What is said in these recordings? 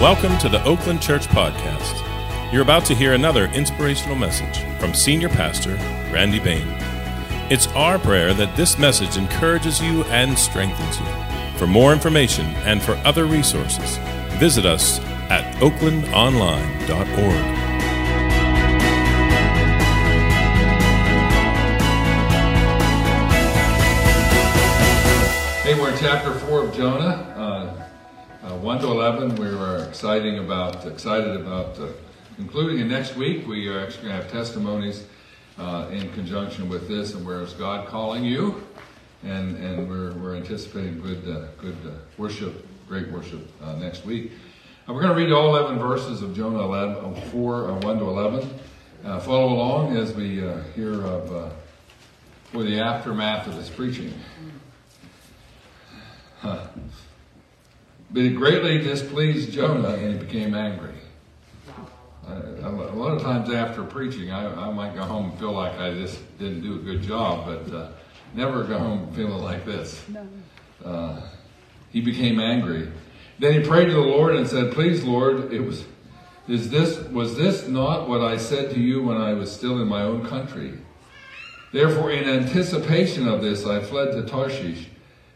Welcome to the Oakland Church Podcast. You're about to hear another inspirational message from Senior Pastor Randy Bain. It's our prayer that this message encourages you and strengthens you. For more information and for other resources, visit us at oaklandonline.org. Hey, we're in chapter four of Jonah, uh, uh, one to eleven. We are exciting about excited about uh, concluding it next week. We are actually going to have testimonies uh, in conjunction with this, and where is God calling you? And and we're, we're anticipating good uh, good uh, worship, great worship next week. we're going to read all eleven verses of Jonah 11, four one to eleven. follow along as we hear of for the aftermath of this preaching. Huh. But it greatly displeased Jonah and he became angry. a lot of times after preaching, I, I, might go home and feel like I just didn't do a good job, but uh, never go home feeling like this. Uh, he became angry. Then he prayed to the Lord and said, Please, Lord, it was, is this, was this not what I said to you when I was still in my own country? Therefore, in anticipation of this, I fled to Tarshish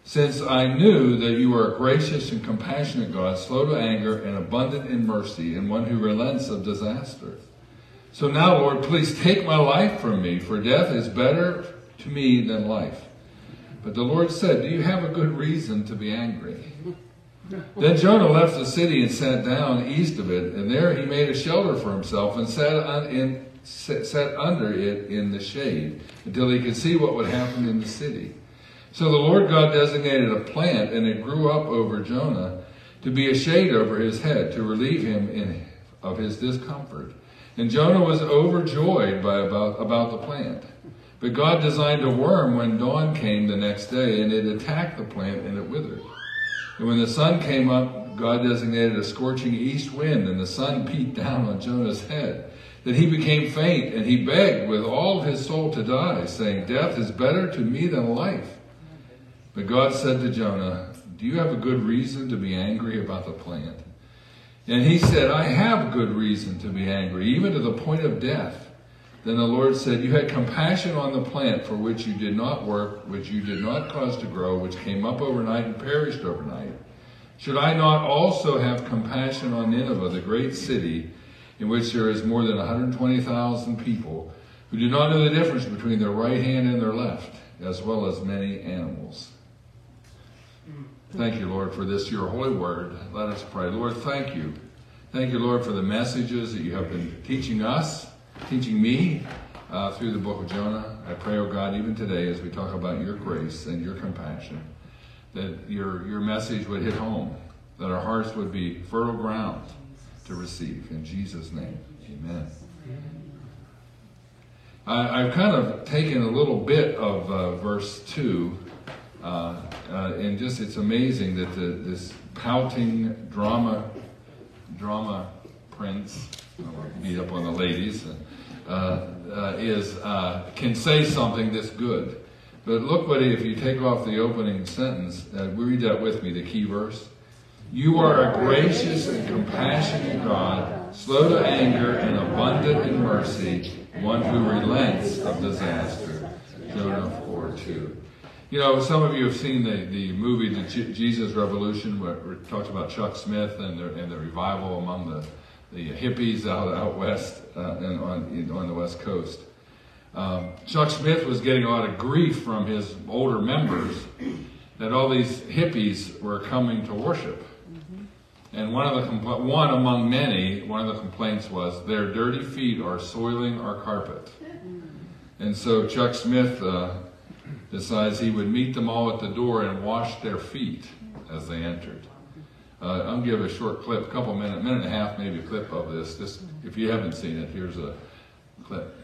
since I knew that you are a gracious and compassionate God, slow to anger and abundant in mercy, and one who relents of disaster. So now, Lord, please take my life from me, for death is better to me than life. But the Lord said, Do you have a good reason to be angry? Then Jonah left the city and sat down east of it, and there he made a shelter for himself and sat, in, sat under it in the shade until he could see what would happen in the city. So the Lord God designated a plant, and it grew up over Jonah to be a shade over his head, to relieve him in, of his discomfort. And Jonah was overjoyed by about, about the plant. But God designed a worm when dawn came the next day, and it attacked the plant and it withered. And when the sun came up, God designated a scorching east wind, and the sun beat down on Jonah's head. That he became faint, and he begged with all his soul to die, saying, Death is better to me than life. But God said to Jonah, Do you have a good reason to be angry about the plant? And he said, I have good reason to be angry, even to the point of death. Then the Lord said, You had compassion on the plant for which you did not work, which you did not cause to grow, which came up overnight and perished overnight. Should I not also have compassion on Nineveh, the great city, in which there is more than 120,000 people, who do not know the difference between their right hand and their left, as well as many animals? Thank you, Lord, for this, your holy word. Let us pray. Lord, thank you. Thank you, Lord, for the messages that you have been teaching us, teaching me uh, through the book of Jonah. I pray, oh God, even today as we talk about your grace and your compassion, that your, your message would hit home, that our hearts would be fertile ground to receive. In Jesus' name, amen. I, have kind of taken a little bit of uh, verse 2 uh, uh, and just it's amazing that the, this pouting drama drama prince beat up on the ladies uh, uh, is uh, can say something this good. But look what if you take off the opening sentence, read that with me, the key verse. You are a gracious and compassionate God, slow to anger and abundant in mercy, one who relents of disaster. Jonah 4 2. You know, some of you have seen the, the movie The Jesus Revolution, where it talks about Chuck Smith and the, and the revival among the, the hippies out, out west uh, and on, on the west coast. Um, Chuck Smith was getting a lot of grief from his older members that all these hippies were coming to worship. Mm-hmm. And one of the compl- one among many, one of the complaints was their dirty feet are soiling our carpet. Mm-hmm. And so Chuck Smith uh, decides he would meet them all at the door and wash their feet as they entered. Uh, I'm going to give a short clip, a couple minutes, minute and a half, maybe a clip of this. This, if you haven't seen it, here's a clip.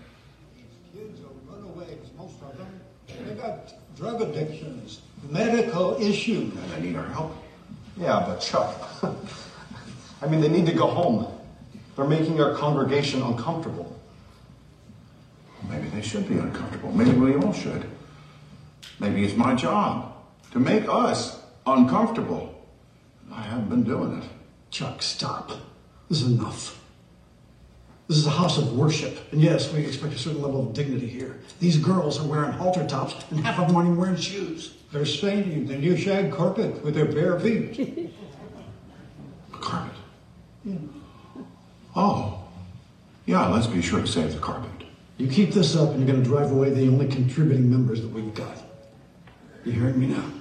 Kids are runaways, most of them. They got drug addictions, medical issues. And they need our help. Yeah, but Chuck, I mean, they need to go home. They're making our congregation uncomfortable. Maybe they should be uncomfortable. Maybe we all should. Maybe it's my job to make us uncomfortable. I haven't been doing it. Chuck, stop. This is enough. This is a house of worship, and yes, we expect a certain level of dignity here. These girls are wearing halter tops, and half of them aren't even wearing shoes. They're staining the new shag carpet with their bare feet. Carpet. Oh. Yeah, let's be sure to save the carpet. You keep this up, and you're going to drive away the only contributing members that we've got. You hearing me now?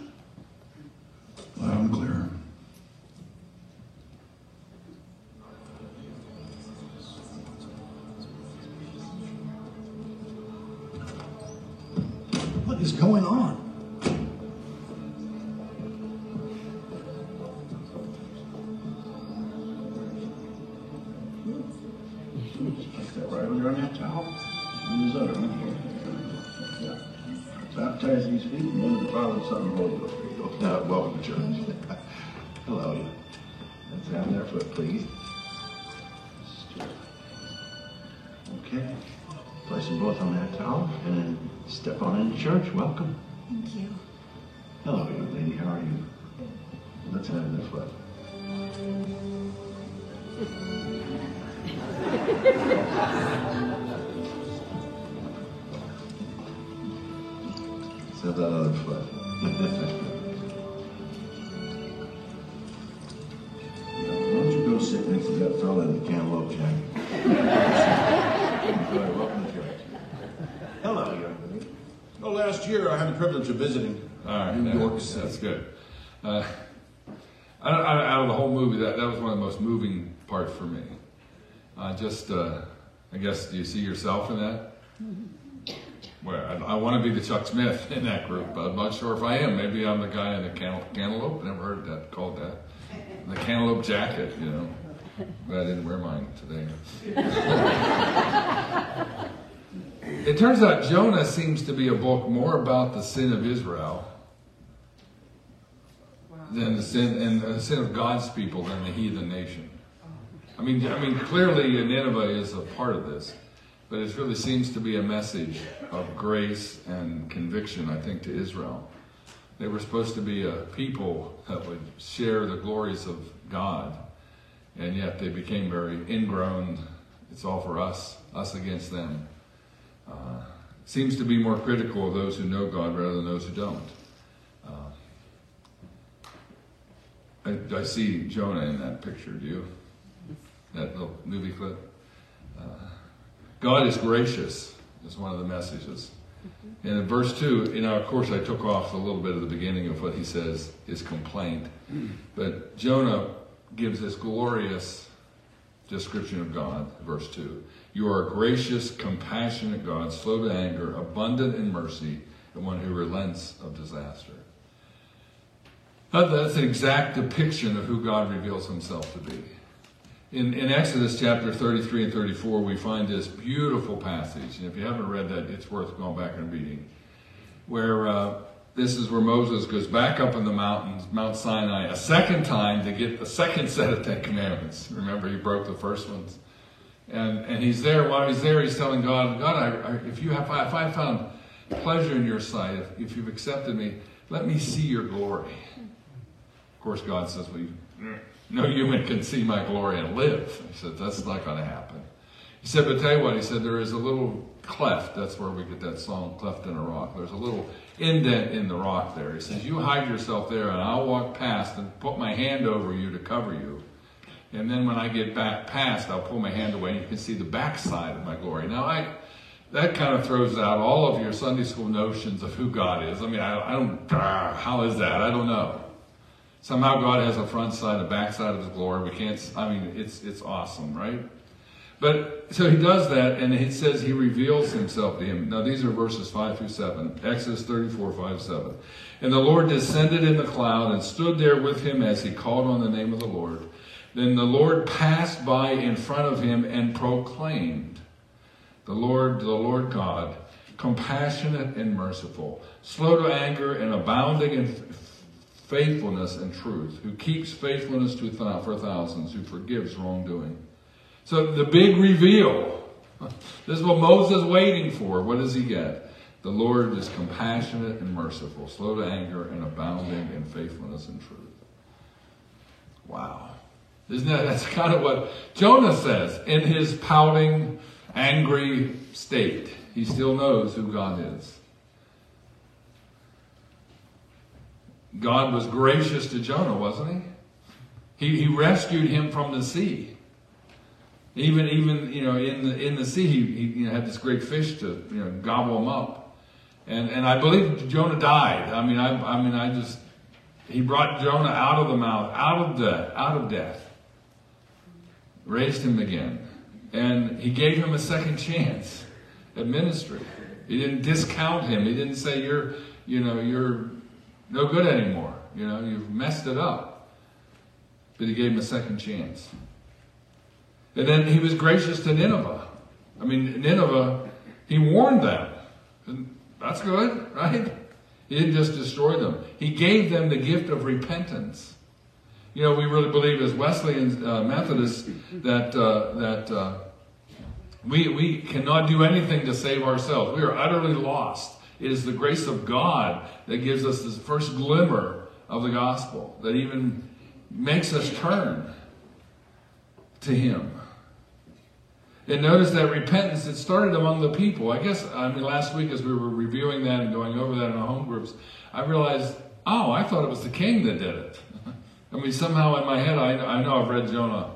Church. Welcome. Thank you. Hello, young lady. How are you? Let's have their foot. Let's have that other foot. year I had the privilege of visiting All right, New that- York that's good. Uh, I don't, out of the whole movie, that, that was one of the most moving parts for me. Uh, just, uh, I guess, do you see yourself in that? Well, I, I want to be the Chuck Smith in that group, but I'm not sure if I am. Maybe I'm the guy in the cantal, cantaloupe. Never heard that called that. The cantaloupe jacket, you know. But I didn't wear mine today. it turns out Jonah seems to be a book more about the sin of Israel than the sin and the sin of God's people than the heathen nation. I mean, I mean, clearly Nineveh is a part of this, but it really seems to be a message of grace and conviction, I think, to Israel. They were supposed to be a people that would share the glories of God, and yet they became very ingrown. It's all for us, us against them. Uh, seems to be more critical of those who know God rather than those who don't. I, I see Jonah in that picture. Do you? That little movie clip. Uh, God is gracious is one of the messages. And in verse two, you know, of course, I took off a little bit of the beginning of what he says his complaint, but Jonah gives this glorious description of God. Verse two: You are a gracious, compassionate God, slow to anger, abundant in mercy, and one who relents of disaster. That's an exact depiction of who God reveals himself to be. In, in Exodus chapter 33 and 34, we find this beautiful passage. And if you haven't read that, it's worth going back and reading. Where uh, this is where Moses goes back up in the mountains, Mount Sinai, a second time to get the second set of Ten Commandments. Remember, he broke the first ones. And, and he's there. While he's there, he's telling God, God, I, I, if you have, if I found pleasure in your sight, if, if you've accepted me, let me see your glory. Of course, God says, well, you, no human can see my glory and live. He said, that's not going to happen. He said, but tell you what, he said, there is a little cleft. That's where we get that song, Cleft in a Rock. There's a little indent in the rock there. He says, you hide yourself there and I'll walk past and put my hand over you to cover you. And then when I get back past, I'll pull my hand away and you can see the backside of my glory. Now, I, that kind of throws out all of your Sunday school notions of who God is. I mean, I, I don't, ah, how is that? I don't know. Somehow God has a front side, a back side of his glory. We can't, I mean, it's, it's awesome, right? But, so he does that, and it says he reveals himself to him. Now, these are verses 5 through 7. Exodus 34, 5, 7. And the Lord descended in the cloud and stood there with him as he called on the name of the Lord. Then the Lord passed by in front of him and proclaimed, The Lord, the Lord God, compassionate and merciful, slow to anger and abounding in faithfulness and truth, who keeps faithfulness for thousands, who forgives wrongdoing. So the big reveal. This is what Moses is waiting for. What does he get? The Lord is compassionate and merciful, slow to anger and abounding in faithfulness and truth. Wow. Isn't that, that's kind of what Jonah says in his pouting, angry state. He still knows who God is. God was gracious to Jonah, wasn't he? He, he rescued him from the sea. Even, even you know, in the in the sea, he, he you know, had this great fish to you know gobble him up, and and I believe Jonah died. I mean, I I mean, I just he brought Jonah out of the mouth, out of death, out of death, raised him again, and he gave him a second chance at ministry. He didn't discount him. He didn't say you're you know you're no good anymore. You know you've messed it up, but he gave him a second chance. And then he was gracious to Nineveh. I mean, Nineveh, he warned them. And That's good, right? He didn't just destroy them. He gave them the gift of repentance. You know, we really believe as Wesleyan uh, Methodists that uh, that uh, we we cannot do anything to save ourselves. We are utterly lost. It is the grace of God that gives us this first glimmer of the gospel that even makes us turn to Him. And notice that repentance, it started among the people. I guess, I mean, last week as we were reviewing that and going over that in our home groups, I realized, oh, I thought it was the king that did it. I mean, somehow in my head, I, I know I've read Jonah,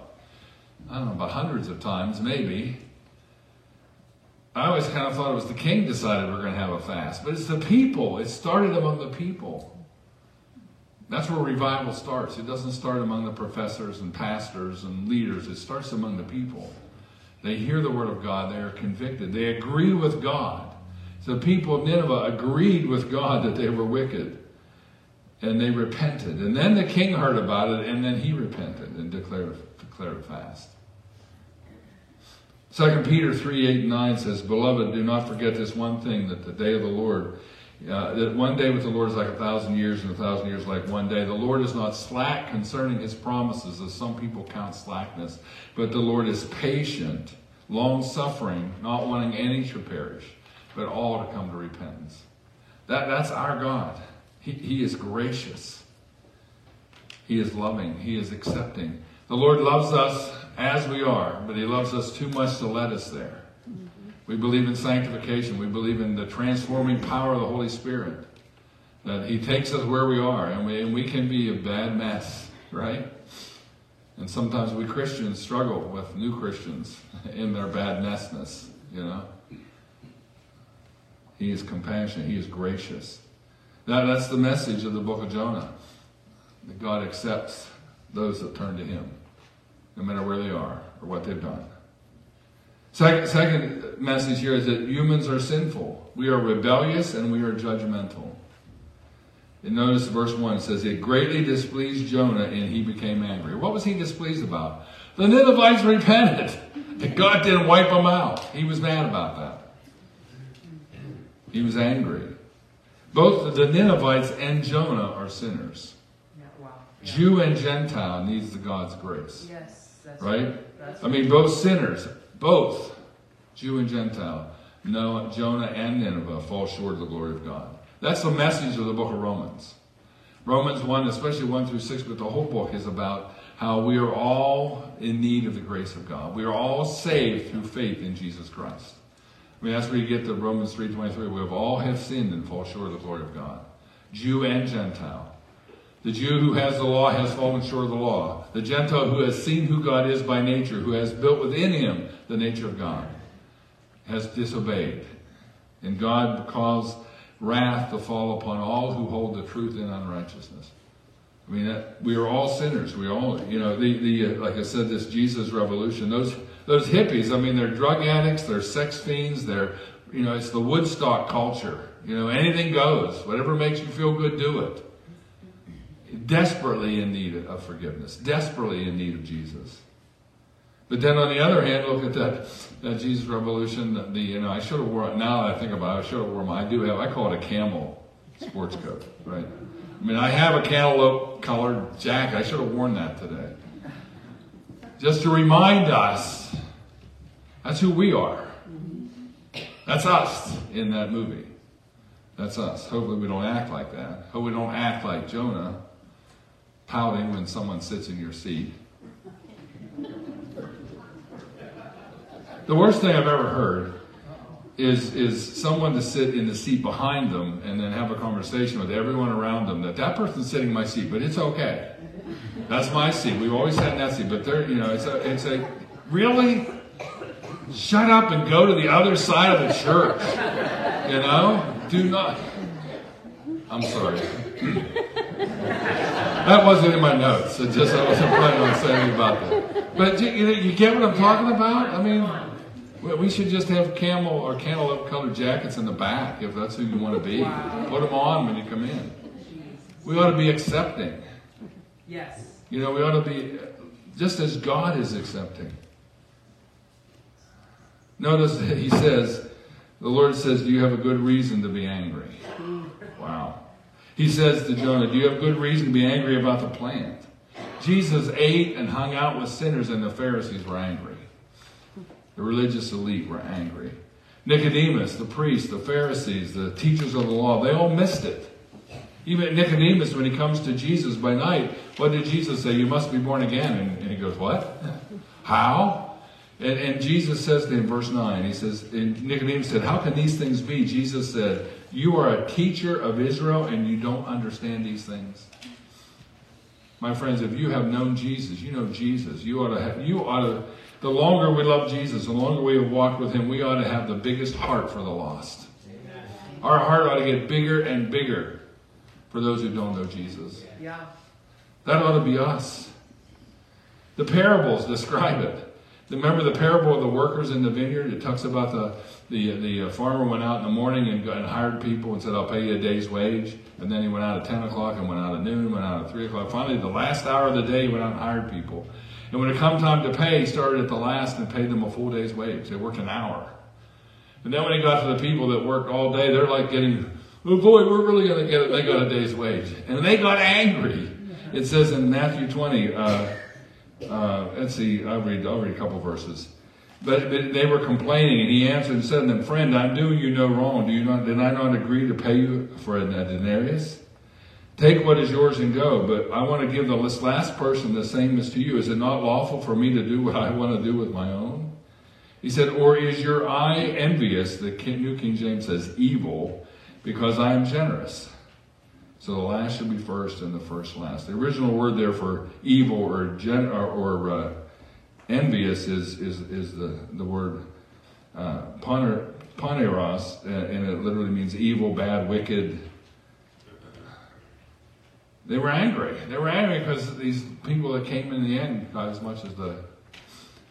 I don't know, about hundreds of times, maybe. I always kind of thought it was the king decided we're going to have a fast. But it's the people. It started among the people. That's where revival starts. It doesn't start among the professors and pastors and leaders. It starts among the people. They hear the word of God. They are convicted. They agree with God. The people of Nineveh agreed with God that they were wicked. And they repented. And then the king heard about it, and then he repented and declared, declared a fast. 2 Peter 3 8 and 9 says, Beloved, do not forget this one thing that the day of the Lord, uh, that one day with the Lord is like a thousand years, and a thousand years like one day. The Lord is not slack concerning his promises, as some people count slackness, but the Lord is patient, long suffering, not wanting any to perish, but all to come to repentance. That, that's our God. He, he is gracious. He is loving. He is accepting. The Lord loves us as we are, but He loves us too much to let us there. We believe in sanctification. We believe in the transforming power of the Holy Spirit. That He takes us where we are, and we, and we can be a bad mess, right? And sometimes we Christians struggle with new Christians in their bad messness, you know. He is compassionate. He is gracious. That, that's the message of the book of Jonah. That God accepts those that turn to Him, no matter where they are or what they've done. Second, second message here is that humans are sinful. We are rebellious and we are judgmental. And notice verse 1 says, It greatly displeased Jonah and he became angry. What was he displeased about? The Ninevites repented. And God didn't wipe them out. He was mad about that. He was angry. Both the Ninevites and Jonah are sinners. Yeah, wow. Jew and Gentile needs the God's grace. Yes, that's Right? That's I mean, both sinners, both Jew and Gentile, Noah, Jonah and Nineveh fall short of the glory of God. That's the message of the book of Romans. Romans 1, especially 1 through 6, but the whole book is about how we are all in need of the grace of God. We are all saved through faith in Jesus Christ. I mean, that's where you get to Romans 3.23. We have all have sinned and fall short of the glory of God. Jew and Gentile. The Jew who has the law has fallen short of the law. The Gentile who has seen who God is by nature, who has built within him the nature of God, has disobeyed. And God caused wrath to fall upon all who hold the truth in unrighteousness. I mean, that, we are all sinners. We all, you know, the, the uh, like I said, this Jesus revolution, those, those hippies, I mean, they're drug addicts, they're sex fiends, they're, you know, it's the Woodstock culture. You know, anything goes. Whatever makes you feel good, do it desperately in need of forgiveness, desperately in need of Jesus. But then on the other hand, look at that, that Jesus revolution. The, you know, I should have worn, now that I think about it, I should have worn my, I do have, I call it a camel sports coat, right? I mean, I have a cantaloupe colored jacket. I should have worn that today. Just to remind us, that's who we are. That's us in that movie. That's us. Hopefully we don't act like that. Hope we don't act like Jonah pouting when someone sits in your seat. The worst thing I've ever heard is is someone to sit in the seat behind them and then have a conversation with everyone around them that that person's sitting in my seat, but it's okay. That's my seat. We've always had that seat, but they're you know it's a it's a really shut up and go to the other side of the church. You know, do not. I'm sorry. that wasn't in my notes. It just I wasn't planning on saying about that. But you, you, you get what I'm talking about? I mean. We should just have camel or cantaloupe colored jackets in the back if that's who you want to be. Wow. Put them on when you come in. We ought to be accepting. Yes. You know, we ought to be just as God is accepting. Notice that he says, the Lord says, Do you have a good reason to be angry? Wow. He says to Jonah, Do you have good reason to be angry about the plant? Jesus ate and hung out with sinners, and the Pharisees were angry. The religious elite were angry. Nicodemus, the priest, the Pharisees, the teachers of the law, they all missed it. Even Nicodemus, when he comes to Jesus by night, what did Jesus say? You must be born again. And, and he goes, What? How? And, and, Jesus says to him, verse 9, he says, and Nicodemus said, How can these things be? Jesus said, You are a teacher of Israel and you don't understand these things. My friends, if you have known Jesus, you know Jesus. You ought to have, you ought to the longer we love Jesus, the longer we have walked with Him, we ought to have the biggest heart for the lost. Amen. Our heart ought to get bigger and bigger for those who don't know Jesus. Yeah. That ought to be us. The parables describe it. Remember the parable of the workers in the vineyard? It talks about the, the, the uh, farmer went out in the morning and, and hired people and said, I'll pay you a day's wage. And then he went out at 10 o'clock and went out at noon, went out at 3 o'clock. Finally, the last hour of the day, he went out and hired people. And when it come time to pay, he started at the last and paid them a full day's wage. They worked an hour. And then when he got to the people that worked all day, they're like getting, oh boy, we're really going to get it. They got a day's wage. And they got angry. It says in Matthew 20, uh, uh, let's see, I'll read, I'll read a couple verses. But, but they were complaining, and he answered and said to them, Friend, I'm doing you no wrong. Do you not, did I not agree to pay you for a denarius? Take what is yours and go. But I want to give the last person the same as to you. Is it not lawful for me to do what I want to do with my own? He said, Or is your eye envious? The New King James says evil, because I am generous. So the last should be first and the first last. The original word there for evil or gen, or, or uh, envious is, is, is the, the word uh, poneros, and it literally means evil, bad, wicked, they were angry. They were angry because these people that came in the end got as much as the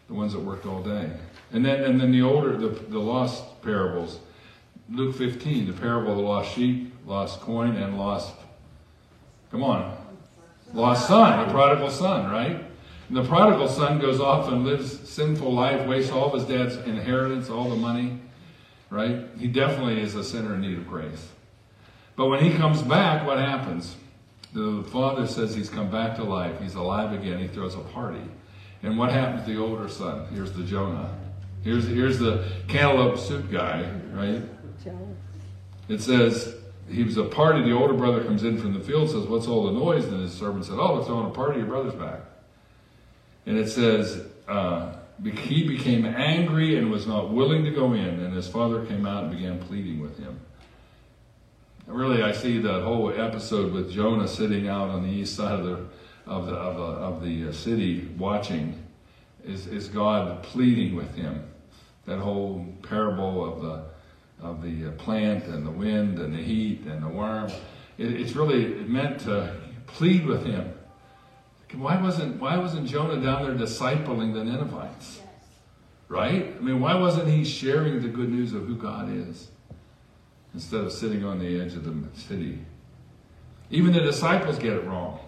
the ones that worked all day. And then and then the older the the lost parables. Luke 15, the parable of the lost sheep, lost coin, and lost come on. Lost son, the prodigal son, right? And the prodigal son goes off and lives sinful life, wastes all of his dad's inheritance, all the money, right? He definitely is a sinner in need of grace. But when he comes back, what happens? The father says he's come back to life. He's alive again. He throws a party. And what happens to the older son? Here's the Jonah. Here's, here's the cantaloupe suit guy, right? It says, he was a party. The older brother comes in from the field, says, What's all the noise? And his servant said, Oh, we're throwing a party. Your brother's back. And it says, uh, He became angry and was not willing to go in. And his father came out and began pleading with him really, I see that whole episode with Jonah sitting out on the east side of the of the of the, of the uh, city watching, is is God pleading with him. That whole parable of the of the uh, plant and the wind and the heat and the worm, it, it's really meant to plead with him. Why wasn't Why wasn't Jonah down there discipling the Ninevites? Right? I mean, why wasn't he sharing the good news of who God is? Instead of sitting on the edge of the city. Even the disciples get it wrong.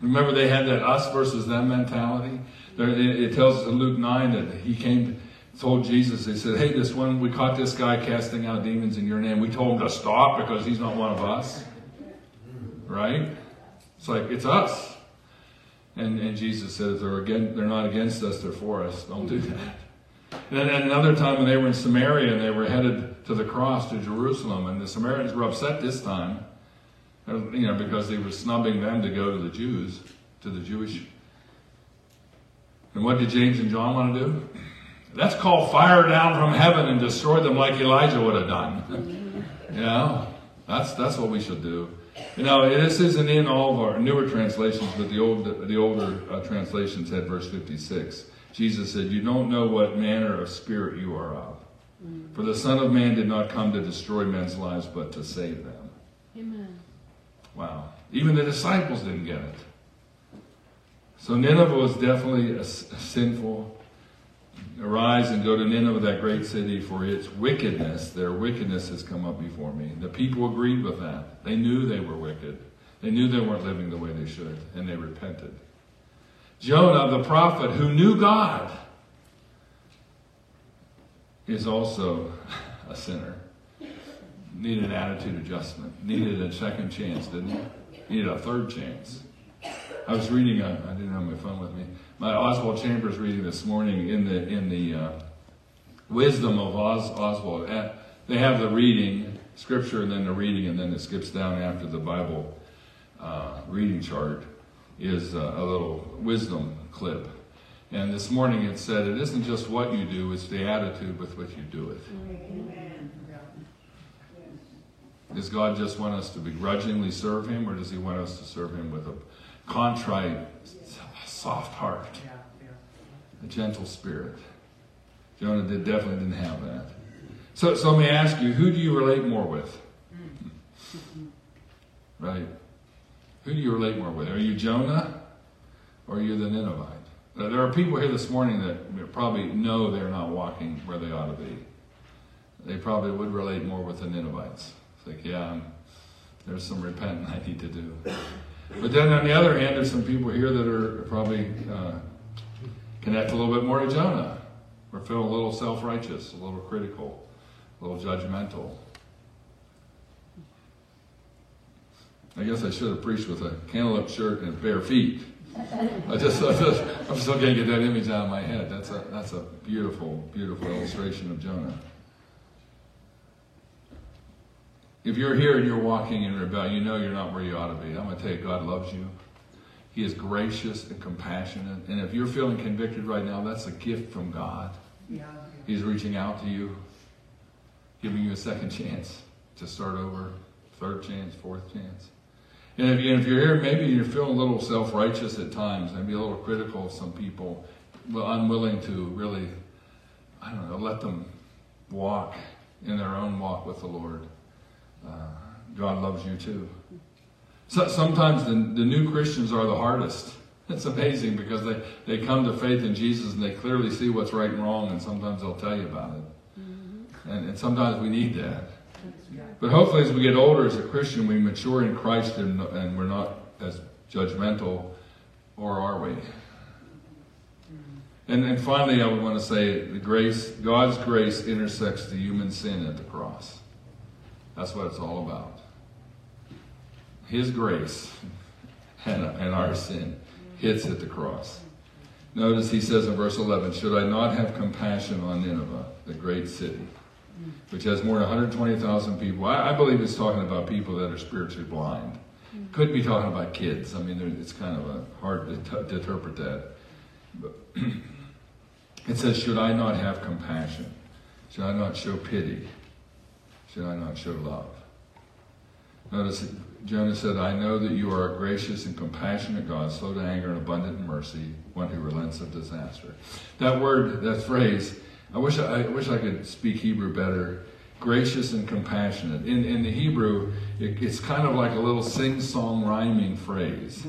Remember, they had that us versus them mentality. It tells us in Luke 9 that he came, told Jesus, they said, Hey, this one, we caught this guy casting out demons in your name. We told him to stop because he's not one of us. Right? It's like, it's us. And, and Jesus if they're, again, they're not against us, they're for us. Don't do that. And, and another time when they were in Samaria and they were headed to the cross to Jerusalem, and the Samaritans were upset this time, you know, because they were snubbing them to go to the Jews, to the Jewish. And what did James and John want to do? Let's call fire down from heaven and destroy them like Elijah would have done. you know, that's that's what we should do. You know, this isn't in all of our newer translations, but the old the older uh, translations had verse 56. Jesus said, "You don't know what manner of spirit you are of, for the Son of Man did not come to destroy men's lives, but to save them." Amen. Wow. Even the disciples didn't get it. So Nineveh was definitely a, a sinful. Arise and go to Nineveh, that great city, for its wickedness, their wickedness has come up before me. The people agreed with that. They knew they were wicked. They knew they weren't living the way they should, and they repented. Jonah, the prophet who knew God, is also a sinner. Needed an attitude adjustment. Needed a second chance, didn't he? Needed a third chance. I was reading. I, I didn't have my phone with me. My Oswald Chambers reading this morning in the in the uh, Wisdom of Os, Oswald. Uh, they have the reading scripture and then the reading, and then it skips down after the Bible uh, reading chart is uh, a little wisdom clip. And this morning it said, it isn't just what you do, it's the attitude with which you do it. Does God just want us to begrudgingly serve Him, or does He want us to serve Him with a contrite, soft heart, a gentle spirit? Jonah did, definitely didn't have that. So, so let me ask you, who do you relate more with? Right? Who do you relate more with? Are you Jonah or are you the Ninevite? Now, There are people here this morning that probably know they're not walking where they ought to be. They probably would relate more with the Ninevites. It's like, yeah, there's some repenting I need to do. But then on the other hand, there's some people here that are probably uh, connect a little bit more to Jonah. We're feeling a little self-righteous, a little critical, a little judgmental. I guess I should have preached with a cantaloupe shirt and bare feet. I just, I just, I'm still can't get that image out of my head. That's a, that's a beautiful, beautiful illustration of Jonah. If you're here and you're walking in rebellion, you know you're not where you ought to be. I'm going to tell you, God loves you. He is gracious and compassionate. And if you're feeling convicted right now, that's a gift from God. Yeah. He's reaching out to you, giving you a second chance to start over, third chance, fourth chance. And if, if you're here, maybe you're feeling a little self-righteous at times, maybe a little critical of some people, unwilling to really, I don't know, let them walk in their own walk with the Lord. Uh, God loves you too. So, sometimes the, the new Christians are the hardest. It's amazing because they, they come to faith in Jesus and they clearly see what's right and wrong, and sometimes they'll tell you about it. Mm-hmm. And, and sometimes we need that. But hopefully, as we get older as a Christian, we mature in Christ and, and we're not as judgmental, or are we? And, and finally, I would want to say the grace, God's grace intersects the human sin at the cross. That's what it's all about. His grace and, and our sin hits at the cross. Notice he says in verse 11, Should I not have compassion on Nineveh, the great city? Mm-hmm. which has more than 120,000 people. I, I, believe it's talking about people that are spiritually blind. Mm-hmm. Could be talking about kids. I mean, it's kind of a hard to, t- to interpret that. But it says, Should I not have compassion? Should I not show pity? Should I not show love? Notice Jonah said, I know that you are a gracious and compassionate God, slow to anger and abundant in mercy, one who relents of disaster. That word, that phrase, I wish I, I, wish I could speak Hebrew better. Gracious and compassionate. In, in the Hebrew, it, it's kind of like a little sing-song rhyming phrase.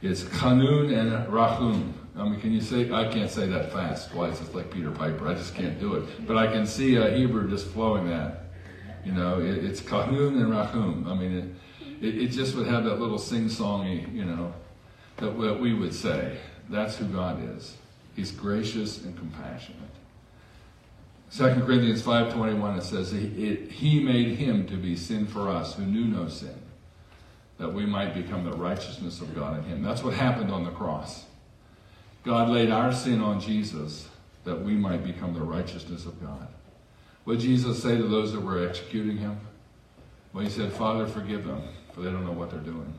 It's kanun and rahum. I mean, can you say? I can't say that fast twice. It's like Peter Piper. I just can't do it. But I can see a Hebrew just flowing that. You know, it, it's kanun and rahum. I mean, it, it, it just would have that little sing-songy, you know, that, that we would say. That's who God is. He's gracious and compassionate. 2 Corinthians 5.21, it says, he, he made him to be sin for us who knew no sin, that we might become the righteousness of God in him. That's what happened on the cross. God laid our sin on Jesus that we might become the righteousness of God. What did Jesus say to those that were executing him? Well, he said, Father, forgive them, for they don't know what they're doing.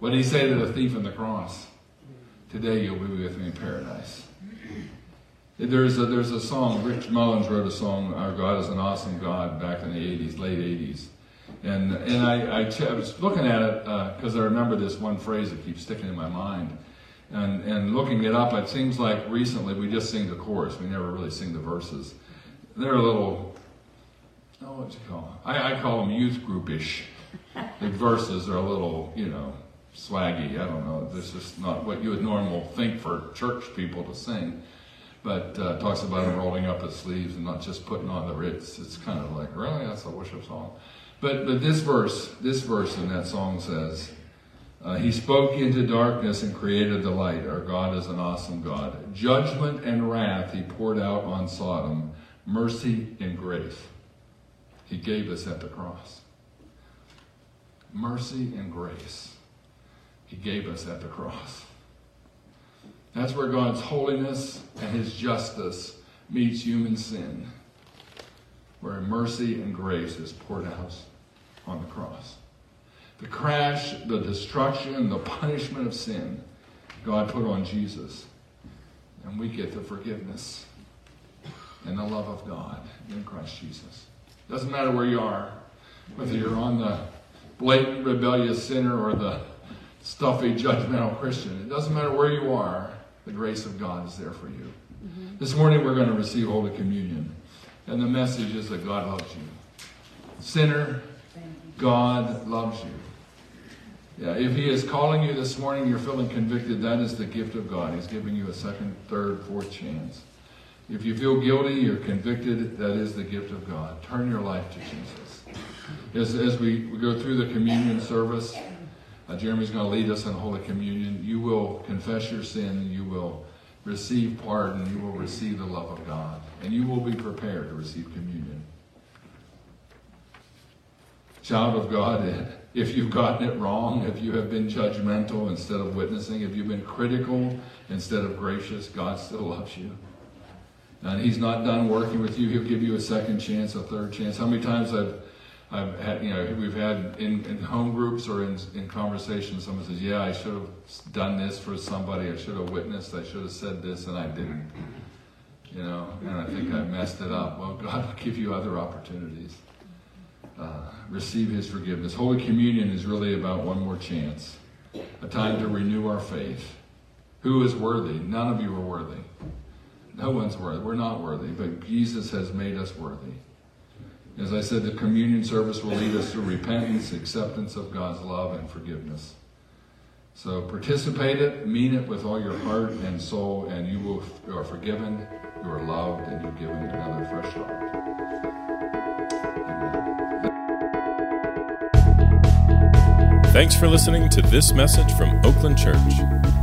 What did he say to the thief on the cross? Today you'll be with me in paradise. There's a, there's a song, Rich Mullins wrote a song, Our God is an Awesome God, back in the 80s, late 80s. And, and I, I, ch- I was looking at it because uh, I remember this one phrase that keeps sticking in my mind. And, and looking it up, it seems like recently we just sing the chorus. We never really sing the verses. They're a little, oh, what you call them? I, I call them youth groupish. The verses are a little, you know, swaggy. I don't know. This is not what you would normally think for church people to sing. But uh, talks about him rolling up his sleeves and not just putting on the ritz. It's kind of like, really? That's a worship song. But, but this verse, this verse in that song says, uh, He spoke into darkness and created the light. Our God is an awesome God. Judgment and wrath He poured out on Sodom. Mercy and grace He gave us at the cross. Mercy and grace He gave us at the cross. That's where God's holiness and His justice meets human sin, where mercy and grace is poured out on the cross. The crash, the destruction, the punishment of sin, God put on Jesus. And we get the forgiveness and the love of God in Christ Jesus. Doesn't matter where you are, whether you're on the blatant rebellious sinner or the stuffy judgmental Christian. It doesn't matter where you are, the grace of God is there for you. Mm-hmm. This morning we're going to receive Holy Communion. And the message is that God loves you. Sinner, God loves you. Yeah, if He is calling you this morning, you're feeling convicted, that is the gift of God. He's giving you a second, third, fourth chance. If you feel guilty, you're convicted, that is the gift of God. Turn your life to Jesus. As, as we, we go through the communion service, uh, Jeremy's going to lead us in Holy Communion. You will confess your sin, you will receive pardon, you will receive the love of God, and you will be prepared to receive communion child of God, if you've gotten it wrong, if you have been judgmental instead of witnessing, if you've been critical instead of gracious, God still loves you. And He's not done working with you. He'll give you a second chance, a third chance. How many times I've, I've had, you know, we've had in, in home groups or in, in conversations, someone says, Yeah, I should have done this for somebody. I should have witnessed. I should have said this, and I didn't. You know, and I think I messed it up. Well, God will give you other opportunities. Uh, receive his forgiveness. Holy Communion is really about one more chance, a time to renew our faith. Who is worthy? None of you are worthy. No one's worthy. We're not worthy, but Jesus has made us worthy. As I said, the communion service will lead us to repentance, acceptance of God's love, and forgiveness. So participate it, mean it with all your heart and soul, and you will you are forgiven, you are loved, and you're given another fresh start. Thanks for listening to this message from Oakland Church.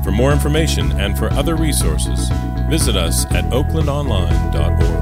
For more information and for other resources, visit us at oaklandonline.org.